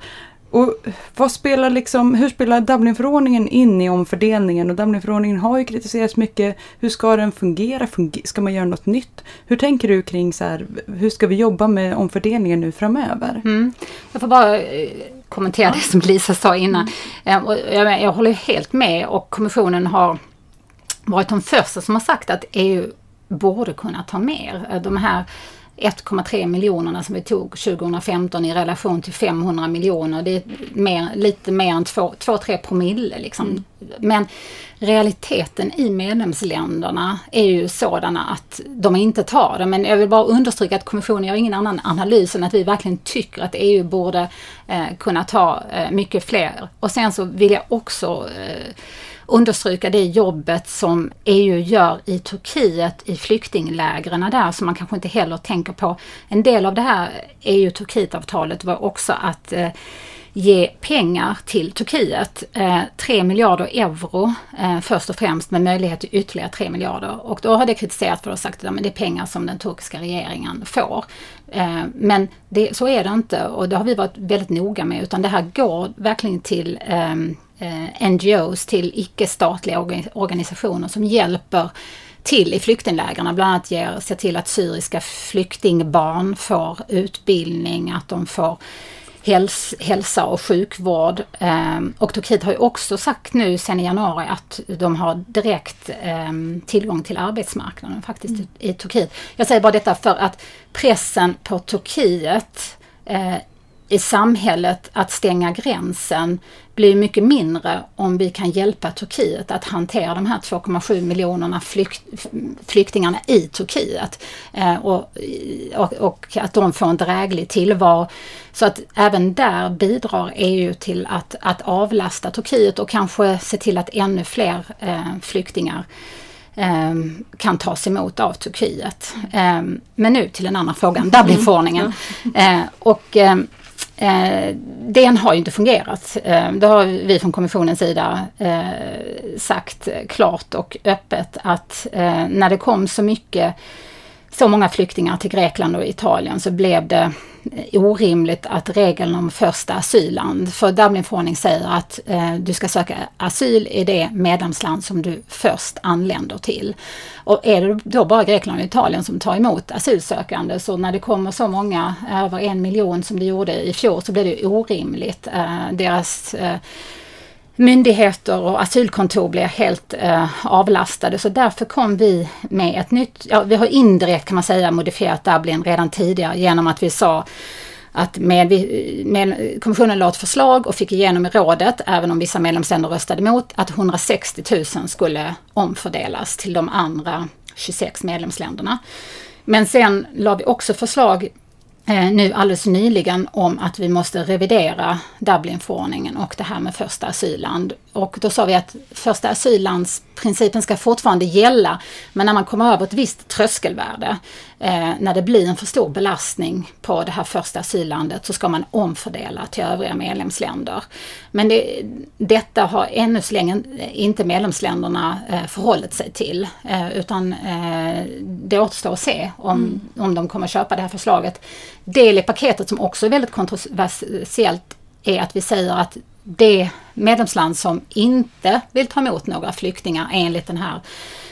Och vad spelar liksom, hur spelar Dublinförordningen in i omfördelningen? Och Dublinförordningen har ju kritiserats mycket. Hur ska den fungera? Ska man göra något nytt? Hur tänker du kring så här, hur ska vi jobba med omfördelningen nu framöver? Mm. Jag får bara eh, kommentera ja. det som Lisa sa innan. Mm. Och jag, jag håller helt med och kommissionen har varit de första som har sagt att EU borde kunna ta mer. De här 1,3 miljonerna som vi tog 2015 i relation till 500 miljoner. Det är mer, lite mer än 2-3 promille. Liksom. Mm. Men realiteten i medlemsländerna är ju sådana att de inte tar det. Men jag vill bara understryka att kommissionen gör ingen annan analys än att vi verkligen tycker att EU borde eh, kunna ta eh, mycket fler. Och sen så vill jag också eh, understryka det jobbet som EU gör i Turkiet i flyktinglägren där som man kanske inte heller tänker på. En del av det här EU-Turkiet-avtalet var också att eh, ge pengar till Turkiet. Eh, 3 miljarder euro eh, först och främst med möjlighet till ytterligare 3 miljarder. Och då har det kritiserats för att sagt att det är pengar som den turkiska regeringen får. Eh, men det, så är det inte och det har vi varit väldigt noga med utan det här går verkligen till ehm, NGOs, till icke-statliga organisationer som hjälper till i flyktinglägren. Bland annat ger, ser till att syriska flyktingbarn får utbildning, att de får häls, hälsa och sjukvård. Eh, och Turkiet har ju också sagt nu sen i januari att de har direkt eh, tillgång till arbetsmarknaden faktiskt mm. i Turkiet. Jag säger bara detta för att pressen på Turkiet eh, i samhället att stänga gränsen blir mycket mindre om vi kan hjälpa Turkiet att hantera de här 2,7 miljonerna flykt, flyktingarna i Turkiet. Eh, och, och, och, att de får en dräglig tillvaro. Så att även där bidrar EU till att, att avlasta Turkiet och kanske se till att ännu fler eh, flyktingar eh, kan tas emot av Turkiet. Men nu till den andra frågan, Dublinförordningen. Mm. Och eh, den har ju inte fungerat. Eh, det har vi från kommissionens sida eh, sagt klart och öppet att eh, när det kom så mycket så många flyktingar till Grekland och Italien så blev det orimligt att regeln om första asylland, för Dublinförordningen säger att eh, du ska söka asyl i det medlemsland som du först anländer till. Och är det då bara Grekland och Italien som tar emot asylsökande så när det kommer så många, eh, över en miljon som det gjorde i fjol, så blir det orimligt. Eh, deras eh, myndigheter och asylkontor blir helt eh, avlastade. Så därför kom vi med ett nytt, ja vi har indirekt kan man säga modifierat Dublin redan tidigare genom att vi sa att med, med, kommissionen lade ett förslag och fick igenom i rådet, även om vissa medlemsländer röstade emot, att 160 000 skulle omfördelas till de andra 26 medlemsländerna. Men sen la vi också förslag Eh, nu alldeles nyligen om att vi måste revidera Dublinförordningen och det här med första asylland. Och då sa vi att första asyllands asyllandsprincipen ska fortfarande gälla, men när man kommer över ett visst tröskelvärde, eh, när det blir en för stor belastning på det här första asyllandet, så ska man omfördela till övriga medlemsländer. Men det, detta har ännu så länge inte medlemsländerna eh, förhållit sig till, eh, utan eh, det återstår att se om, mm. om de kommer köpa det här förslaget. Del i paketet som också är väldigt kontroversiellt är att vi säger att det medlemsland som inte vill ta emot några flyktingar enligt den här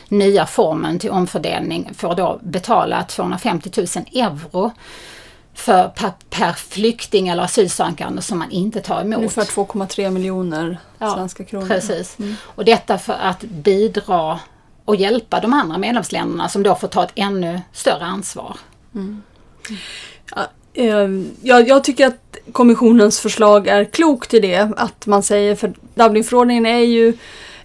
nya formen till omfördelning får då betala 250 000 euro för per, per flykting eller asylsökande som man inte tar emot. Ungefär 2,3 miljoner ja, svenska kronor. Precis. Mm. Och detta för att bidra och hjälpa de andra medlemsländerna som då får ta ett ännu större ansvar. Mm. Ja, jag, jag, tycker att kommissionens förslag är klokt i det. Att man säger, för Dublinförordningen är ju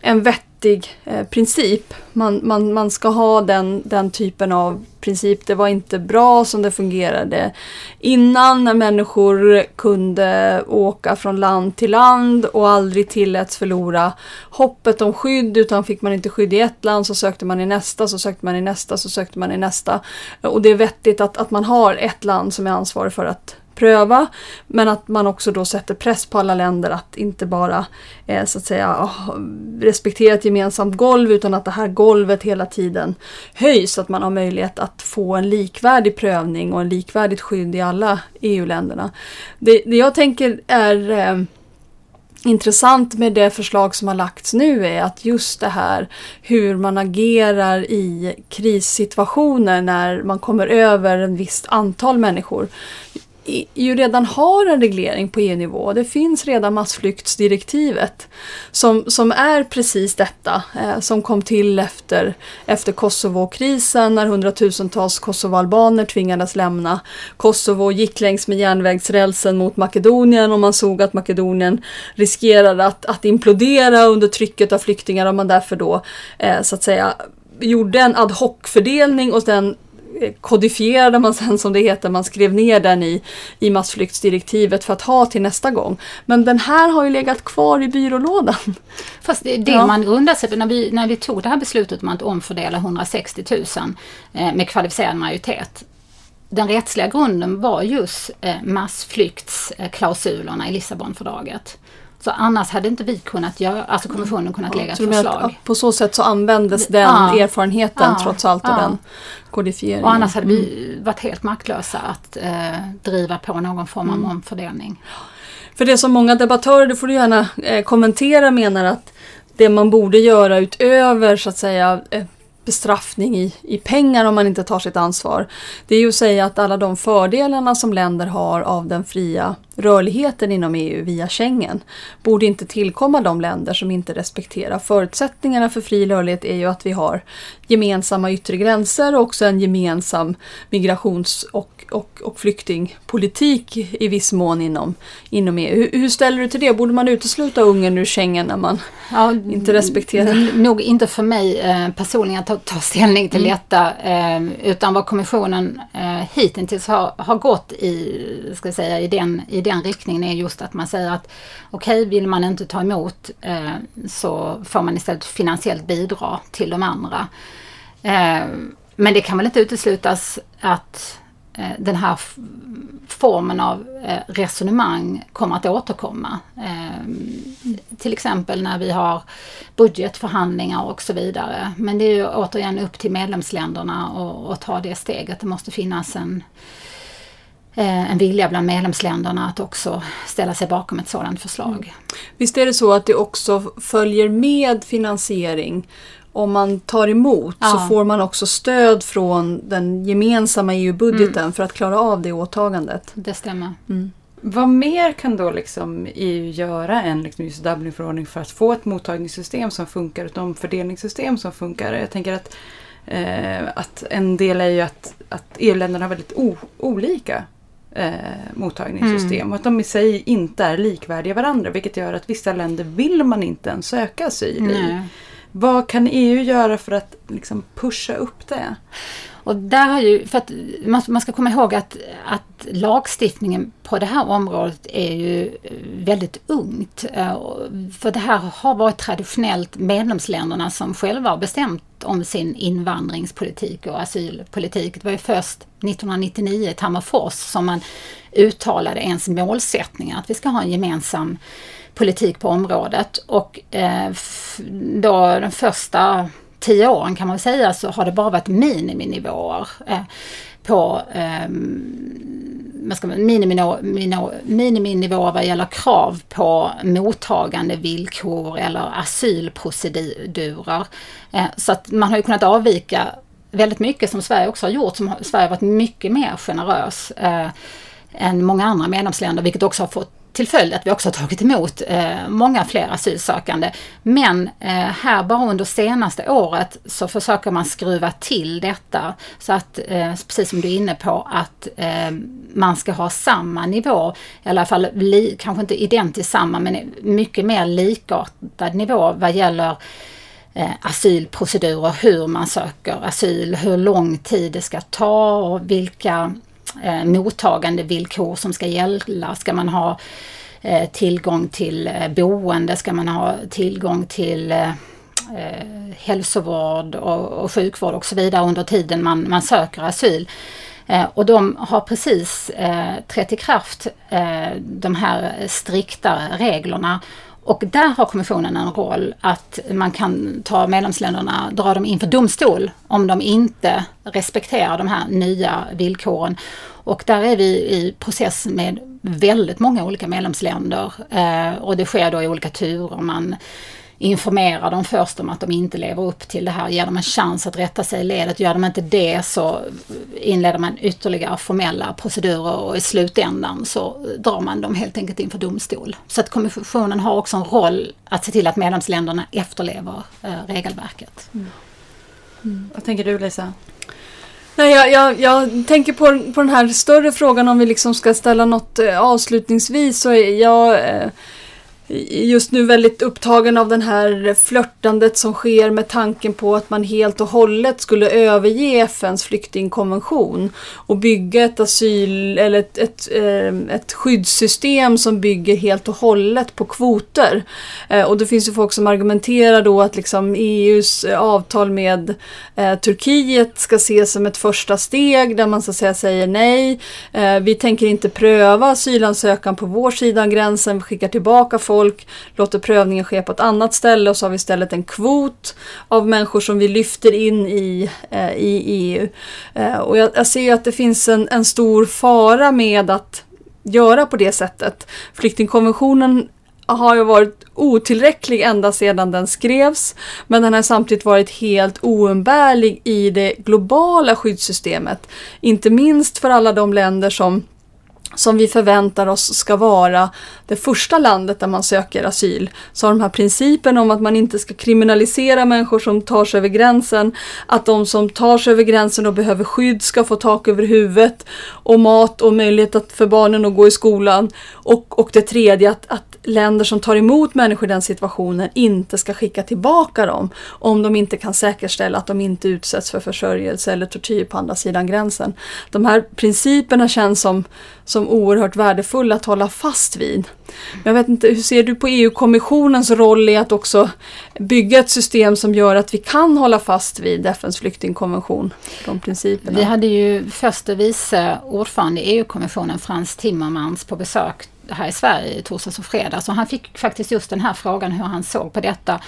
en vettig eh, princip. Man, man, man ska ha den, den typen av princip. Det var inte bra som det fungerade innan när människor kunde åka från land till land och aldrig tilläts förlora hoppet om skydd utan fick man inte skydd i ett land så sökte man i nästa, så sökte man i nästa, så sökte man i nästa. Och det är vettigt att, att man har ett land som är ansvarig för att pröva. Men att man också då sätter press på alla länder att inte bara eh, så att säga ah, respektera ett gemensamt golv utan att det här golvet hela tiden höjs. Så att man har möjlighet att få en likvärdig prövning och en likvärdigt skydd i alla EU-länderna. Det, det jag tänker är eh, intressant med det förslag som har lagts nu är att just det här hur man agerar i krissituationer när man kommer över en visst antal människor ju redan har en reglering på EU-nivå. Det finns redan massflyktsdirektivet som, som är precis detta, eh, som kom till efter, efter Kosovo-krisen när hundratusentals kosovoalbaner tvingades lämna Kosovo, gick längs med järnvägsrälsen mot Makedonien och man såg att Makedonien riskerade att, att implodera under trycket av flyktingar och man därför då eh, så att säga gjorde en ad hoc-fördelning och den kodifierade man sen som det heter, man skrev ner den i, i massflyktsdirektivet för att ha till nästa gång. Men den här har ju legat kvar i byrålådan. Fast det, det ja. man grundar sig när vi, när vi tog det här beslutet om att omfördela 160 000 eh, med kvalificerad majoritet. Den rättsliga grunden var just eh, massflyktsklausulerna i Lissabonfördraget. Så annars hade inte vi kunnat göra, alltså kommissionen kunnat lägga ett förslag. på så sätt så användes den ja, erfarenheten ja, trots allt och ja. den kodifieringen. Och annars hade vi mm. varit helt maktlösa att eh, driva på någon form av mm. omfördelning. För det som många debattörer, det får du gärna eh, kommentera, menar att det man borde göra utöver så att säga eh, bestraffning i, i pengar om man inte tar sitt ansvar. Det är ju att säga att alla de fördelarna som länder har av den fria rörligheten inom EU via Schengen borde inte tillkomma de länder som inte respekterar förutsättningarna för fri rörlighet är ju att vi har gemensamma yttre gränser och också en gemensam migrations och, och, och flyktingpolitik i viss mån inom, inom EU. Hur, hur ställer du till det? Borde man utesluta Ungern ur Schengen när man ja, inte respekterar? Nog inte för mig eh, personligen att ta, ta ställning till mm. detta eh, utan vad kommissionen eh, hittills har, har gått i, ska säga, i den i den riktningen är just att man säger att okej, okay, vill man inte ta emot eh, så får man istället finansiellt bidra till de andra. Eh, men det kan väl inte uteslutas att Eh, den här formen av eh, resonemang kommer att återkomma. Eh, till exempel när vi har budgetförhandlingar och så vidare. Men det är ju återigen upp till medlemsländerna att ta det steget. Det måste finnas en en vilja bland medlemsländerna att också ställa sig bakom ett sådant förslag. Mm. Visst är det så att det också följer med finansiering om man tar emot ja. så får man också stöd från den gemensamma EU-budgeten mm. för att klara av det åtagandet. Det stämmer. Mm. Vad mer kan då liksom EU göra än liksom just Dublinförordning för att få ett mottagningssystem som funkar, ett omfördelningssystem som funkar? Jag tänker att, eh, att en del är ju att, att EU-länderna har väldigt o, olika eh, mottagningssystem Mm. och att de i sig inte är likvärdiga varandra vilket gör att vissa länder vill man inte ens söka asyl i. Nej. Vad kan EU göra för att liksom pusha upp det? Och där har ju, för att man, man ska komma ihåg att, att lagstiftningen på det här området är ju eh, väldigt ungt. Eh, för det här har varit traditionellt medlemsländerna som själva har bestämt om sin invandringspolitik och asylpolitik. Det var ju först 1999 i Tammerfors som man uttalade ens målsättningar att vi ska ha en gemensam politik på området. Och eh, då den första tio åren kan man säga så har det bara varit miniminivåer eh, på eh, vad ska man, miniminivåer vad gäller krav på mottagande villkor eller asylprocedurer. Eh, så att man har ju kunnat avvika väldigt mycket som Sverige också har gjort. Som har, Sverige har varit mycket mer generös eh, än många andra medlemsländer vilket också har fått till följd att vi också har tagit emot eh, många fler asylsökande. Men eh, här bara under senaste året så försöker man skruva till detta så att, eh, precis som du är inne på, att eh, man ska ha samma nivå, i alla fall li, kanske inte identiskt samma men mycket mer likartad nivå vad gäller eh, asylprocedurer, hur man söker asyl, hur lång tid det ska ta och vilka eh, mottagande villkor som ska gälla. Ska man ha eh, tillgång till eh, boende? Ska man ha tillgång till eh, eh hälsovård och, och sjukvård och så vidare under tiden man, man söker asyl? Eh, och de har precis eh, trätt i kraft, eh, de här strikta reglerna. Och där har kommissionen en roll att man kan ta medlemsländerna, dra dem inför domstol om de inte respekterar de här nya villkoren. Och där är vi i process med väldigt många olika medlemsländer eh, och det sker då i olika turer. Man informerar dem först om att de inte lever upp till det här, ger dem en chans att rätta sig i ledet. Gör de inte det så inleder man ytterligare formella procedurer och i slutändan så drar man dem helt enkelt inför domstol. Så att kommissionen har också en roll att se till att medlemsländerna efterlever eh, regelverket. Vad tänker du Lisa? Nej, jag, jag, jag tänker på, på den här större frågan om vi liksom ska ställa något eh, avslutningsvis så jag eh, just nu väldigt upptagen av den här flörtandet som sker med tanken på att man helt och hållet skulle överge FNs flyktingkonvention och bygga ett asyl eller ett, ett, ehm, ett skyddssystem som bygger helt och hållet på kvoter. Eh, och det finns ju folk som argumenterar då att liksom EUs avtal med eh, Turkiet ska ses som ett första steg där man så att säga säger nej. Eh, vi tänker inte pröva asylansökan på vår sida av gränsen, vi skickar tillbaka folk, folk låter prövningen ske på ett annat ställe och så har vi istället en kvot av människor som vi lyfter in i, eh, i EU. Eh, och jag, jag ser ju att det finns en, en stor fara med att göra på det sättet. Flyktingkonventionen har ju varit otillräcklig ända sedan den skrevs. Men den har samtidigt varit helt oumbärlig i det globala skyddssystemet. Inte minst för alla de länder som som vi förväntar oss ska vara det första landet där man söker asyl. Så har de här principen om att man inte ska kriminalisera människor som tar sig över gränsen, att de som tar sig över gränsen och behöver skydd ska få tak över huvudet och mat och möjlighet att, för barnen att gå i skolan. Och, och det tredje, att, att länder som tar emot människor i den situationen inte ska skicka tillbaka dem om de inte kan säkerställa att de inte utsätts för försörjelse eller tortyr på andra sidan gränsen. De här principerna känns som, som oerhört värdefulla att hålla fast vid. Men jag vet inte, hur ser du på EU-kommissionens roll i att också bygga ett system som gör att vi kan hålla fast vid FNs flyktingkonvention? De principerna. Vi hade ju förste vice ordförande i EU-kommissionen Frans Timmermans på besök här i Sverige i torsdags och fredags och han fick faktiskt just den här frågan hur han såg på detta.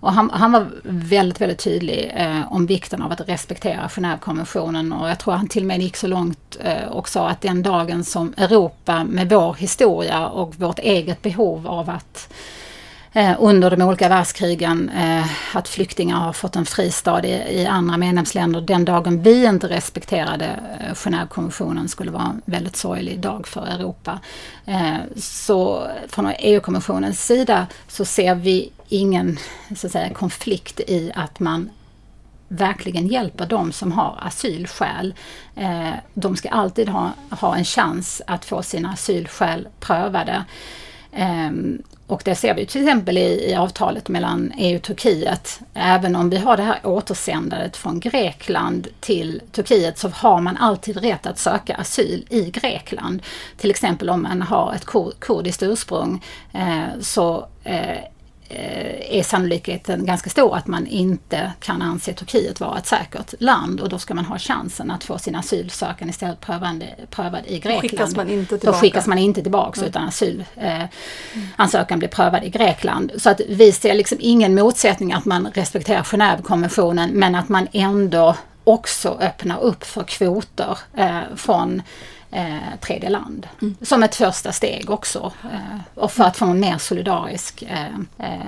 Och han, han var väldigt, väldigt tydlig eh, om vikten av att respektera Genèvekonventionen. Och jag tror han till och med gick så långt eh, och sa att den dagen som Europa med vår historia och vårt eget behov av att eh, Eh, under de olika världskrigen eh, att flyktingar har fått en fristad i, andra medlemsländer. Den dagen vi inte respekterade eh, Genèvekonventionen skulle vara en väldigt sorglig dag för Europa. Så från EU-kommissionens sida så ser vi ingen så att säga, konflikt i att man verkligen hjälper de som har asylskäl. De ska alltid ha, ha en chans att få sina asylskäl prövade. Ehm, och det ser vi till exempel i, i avtalet mellan EU och Turkiet. Även om vi har det här återsändandet från Grekland till Turkiet så har man alltid rätt att söka asyl i Grekland. Till exempel om man har ett kurdiskt ursprung eh, så Eh, är sannolikheten ganska stor att man inte kan anse Turkiet vara ett säkert land och då ska man ha chansen att få sin asylansökan istället prövad, prövad i Grekland. Då skickas man inte tillbaka. Då skickas man inte tillbaka mm. utan asylansökan eh, blir prövad i Grekland. Så att vi ser liksom ingen motsättning att man respekterar Genèvekonventionen men att man ändå också öppnar upp för kvoter eh, från eh, tredje land. Mm. Som ett första steg också. Eh, och för att få en mer solidarisk eh, eh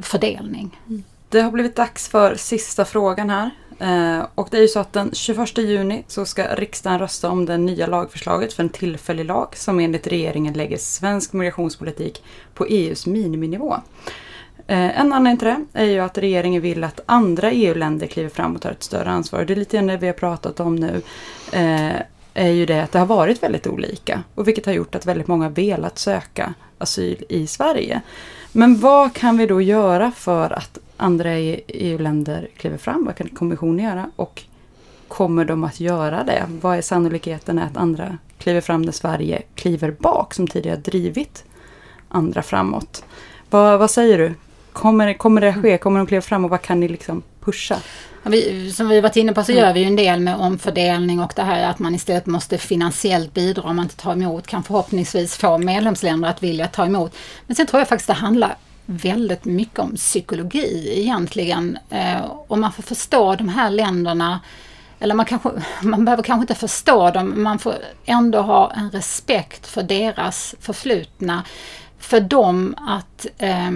fördelning. Mm. Det har blivit dags för sista frågan här. Eh, och det är ju så att den 21 juni så ska riksdagen rösta om det nya lagförslaget för en tillfällig lag som enligt regeringen lägger svensk migrationspolitik på EUs miniminivå. Eh, en anledning till det är ju att regeringen vill att andra EU-länder kliver fram och tar ett större ansvar. Det är lite grann det vi har pratat om nu. Är ju det att det har varit väldigt olika. Och vilket har gjort att väldigt många velat söka asyl i Sverige. Men vad kan vi då göra för att andra e- EU-länder kliver fram? Vad kan kommissionen göra? Och kommer de att göra det? Vad är sannolikheten att andra kliver fram när Sverige kliver bak som tidigare drivit andra framåt? Vad, vad säger du? Kommer, kommer det ske? Kommer de kliva fram och vad kan ni liksom pusha? Vi, som vi varit inne på så gör vi ju en del med omfördelning och det här att man istället måste finansiellt bidra om man inte tar emot kan förhoppningsvis få medlemsländer att vilja ta emot. Men sen tror jag faktiskt det handlar väldigt mycket om psykologi egentligen. Eh, och man får förstå de här länderna eller man, kanske, man behöver kanske inte förstå dem, man får ändå ha en respekt för deras förflutna. För dem att eh,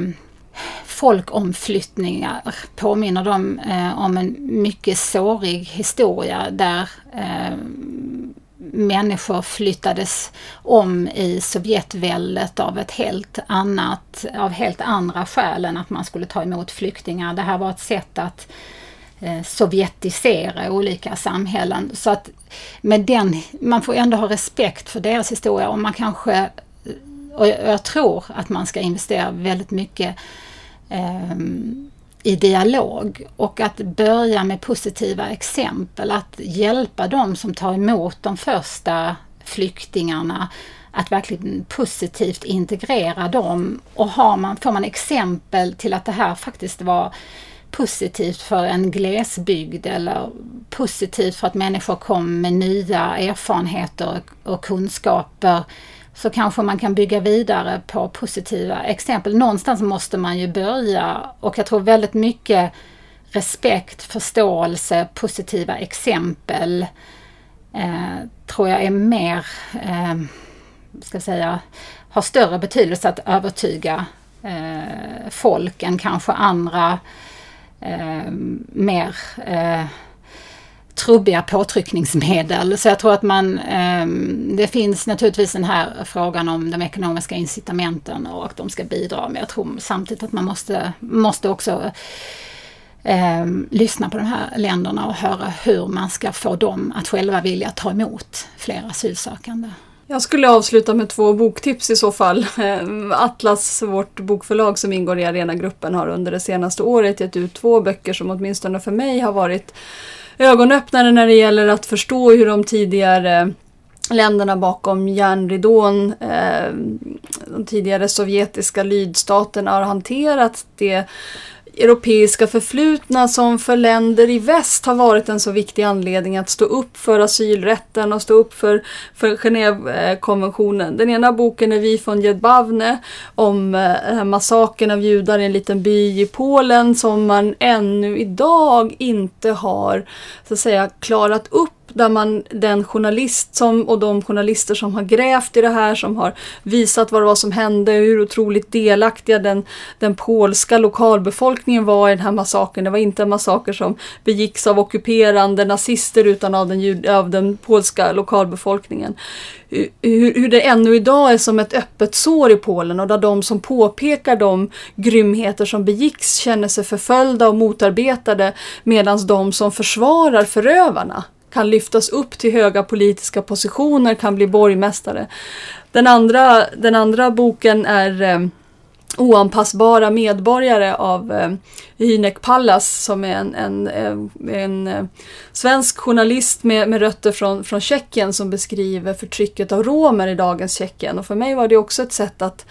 folkomflyttningar påminner de eh, om en mycket sårig historia där eh, människor flyttades om i Sovjetväldet av ett helt annat, av helt andra skäl än att man skulle ta emot flyktingar. Det här var ett sätt att eh, sovjetisera olika samhällen. Så att med den, man får ändå ha respekt för deras historia och man kanske, och jag tror att man ska investera väldigt mycket eh, i dialog och att börja med positiva exempel, att hjälpa dem som tar emot de första flyktingarna att verkligen positivt integrera dem. Och har man, får man exempel till att det här faktiskt var positivt för en glesbygd eller positivt för att människor kom med nya erfarenheter och kunskaper så kanske man kan bygga vidare på positiva exempel. Någonstans måste man ju börja och jag tror väldigt mycket respekt, förståelse, positiva exempel eh, tror jag är mer, eh, ska säga, har större betydelse att övertyga eh, folk än kanske andra eh, mer eh, trubbiga påtryckningsmedel. Så jag tror att man, eh, det finns naturligtvis den här frågan om de ekonomiska incitamenten och att de ska bidra. Men jag tror samtidigt att man måste, måste också eh, lyssna på de här länderna och höra hur man ska få dem att själva vilja ta emot fler asylsökande. Jag skulle avsluta med två boktips i så fall. Ehm, Atlas, vårt bokförlag som ingår i Arena-gruppen, har under det senaste året gett ut två böcker som åtminstone för mig har varit ögonöppnare när det gäller att förstå hur de tidigare länderna bakom järnridån, eh, de tidigare sovjetiska lydstaterna har hanterat det europeiska förflutna som för länder i väst har varit en så viktig anledning att stå upp för asylrätten och stå upp för, för Genèvekonventionen. Den ena boken är Vi från Jedbavne om eh, massakern av judar i en liten by i Polen som man ännu idag inte har så att säga klarat upp där man, den journalist som, och de journalister som har grävt i det här, som har visat vad det var som hände, hur otroligt delaktiga den, den polska lokalbefolkningen var i den här massakern. Det var inte en massaker som begicks av ockuperande nazister utan av den, av den polska lokalbefolkningen. Hur, hur det ännu idag är som ett öppet sår i Polen och där de som påpekar de grymheter som begicks känner sig förföljda och motarbetade medan de som försvarar förövarna kan lyftas upp till höga politiska positioner, kan bli borgmästare. Den andra, den andra boken är eh, Oanpassbara medborgare av eh, Hynek Pallas som är en, en, eh, en, en svensk journalist med, med rötter från, från Tjeckien som beskriver förtrycket av romer i dagens Tjeckien. Och för mig var det också ett sätt att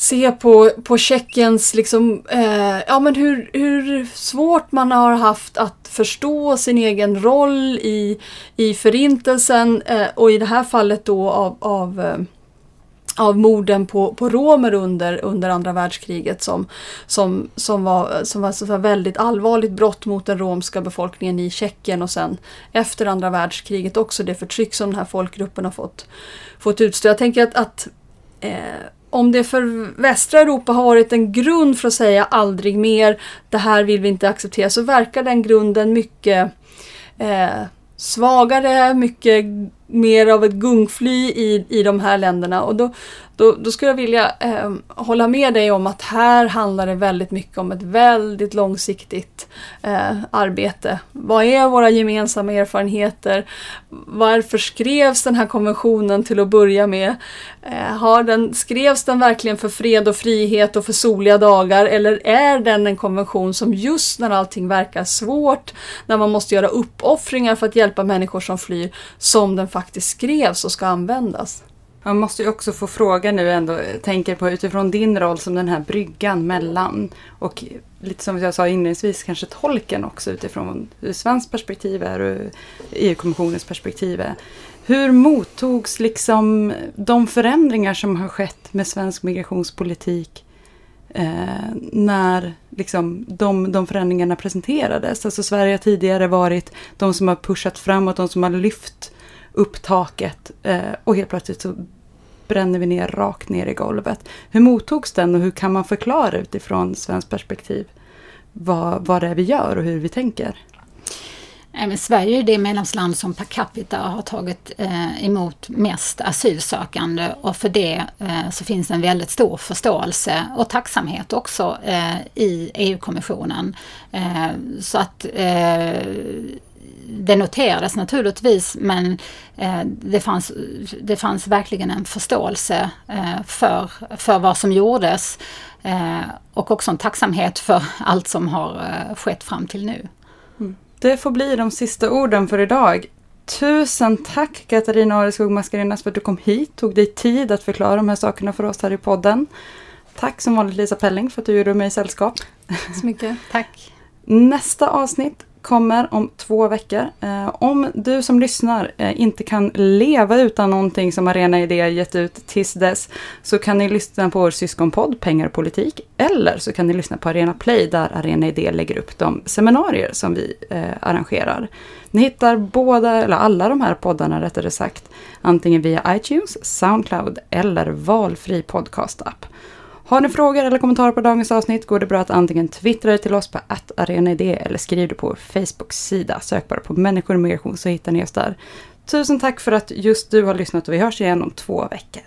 se på, på Tjeckiens, liksom, eh, ja men hur, hur svårt man har haft att förstå sin egen roll i, i förintelsen eh, och i det här fallet då av, av eh, av morden på, på romer under, under andra världskriget som, som, som var, som var så väldigt allvarligt brott mot den romska befolkningen i Tjeckien och sen efter andra världskriget också det förtryck som den här folkgruppen har fått, fått utstå. Jag tänker att, att eh, om det för västra Europa har varit en grund för att säga aldrig mer, det här vill vi inte acceptera, så verkar den grunden mycket eh, svagare, mycket mer av ett gungfly i, i de här länderna. Och då, då, då skulle jag vilja eh, hålla med dig om att här handlar det väldigt mycket om ett väldigt långsiktigt eh, arbete. Vad är våra gemensamma erfarenheter? Varför skrevs den här konventionen till att börja med? Eh, har den, skrevs den verkligen för fred och frihet och för soliga dagar eller är den en konvention som just när allting verkar svårt, när man måste göra uppoffringar för att hjälpa människor som flyr, som den faktiskt faktiskt skrevs och ska användas? Man måste ju också få fråga nu ändå, tänker på utifrån din roll som den här bryggan mellan och lite som jag sa inledningsvis kanske tolken också utifrån hur svenskt perspektiv är och EU-kommissionens perspektiv är. Hur mottogs liksom de förändringar som har skett med svensk migrationspolitik eh, när liksom de, de förändringarna presenterades? Alltså Sverige har tidigare varit de som har pushat framåt, de som har lyft upp taket eh, och helt plötsligt så bränner vi ner rakt ner i golvet. Hur mottogs den och hur kan man förklara utifrån svenskt perspektiv vad, vad det är vi gör och hur vi tänker? Eh, Sverige är det medlemsland som per capita har tagit eh, emot mest asylsökande och för det eh, så finns en väldigt stor förståelse och tacksamhet också eh, i EU-kommissionen. Eh, så att eh, det noterades naturligtvis men eh, det, fanns, det fanns verkligen en förståelse eh, för, för vad som gjordes eh, och också en tacksamhet för allt som har eh, skett fram till nu. Mm. Det får bli de sista orden för idag. Tusen tack Katarina Areskog Mascarenas för att du kom hit, tog dig tid att förklara de här sakerna för oss här i podden. Tack som vanligt Lisa Pelling för att du gjorde mig sällskap. Tack så mycket. tack. Nästa avsnitt kommer om två veckor. Eh, om du som lyssnar eh, inte kan leva utan någonting som Arena Idé gett ut tills dess så kan ni lyssna på vår syskonpodd Pengar och politik eller så kan ni lyssna på Arena Play där Arena Idé lägger upp de seminarier som vi eh, arrangerar. Ni hittar båda, eller alla de här poddarna rättare sagt, antingen via iTunes, Soundcloud eller valfri podcastapp. Har ni frågor eller kommentarer på dagens avsnitt går det bra att antingen twittra till oss på arenaidé eller skriv det på vår Facebook-sida. Sök bara på människor och migration så hittar ni oss där. Tusen tack för att just du har lyssnat och vi hörs igen om två veckor.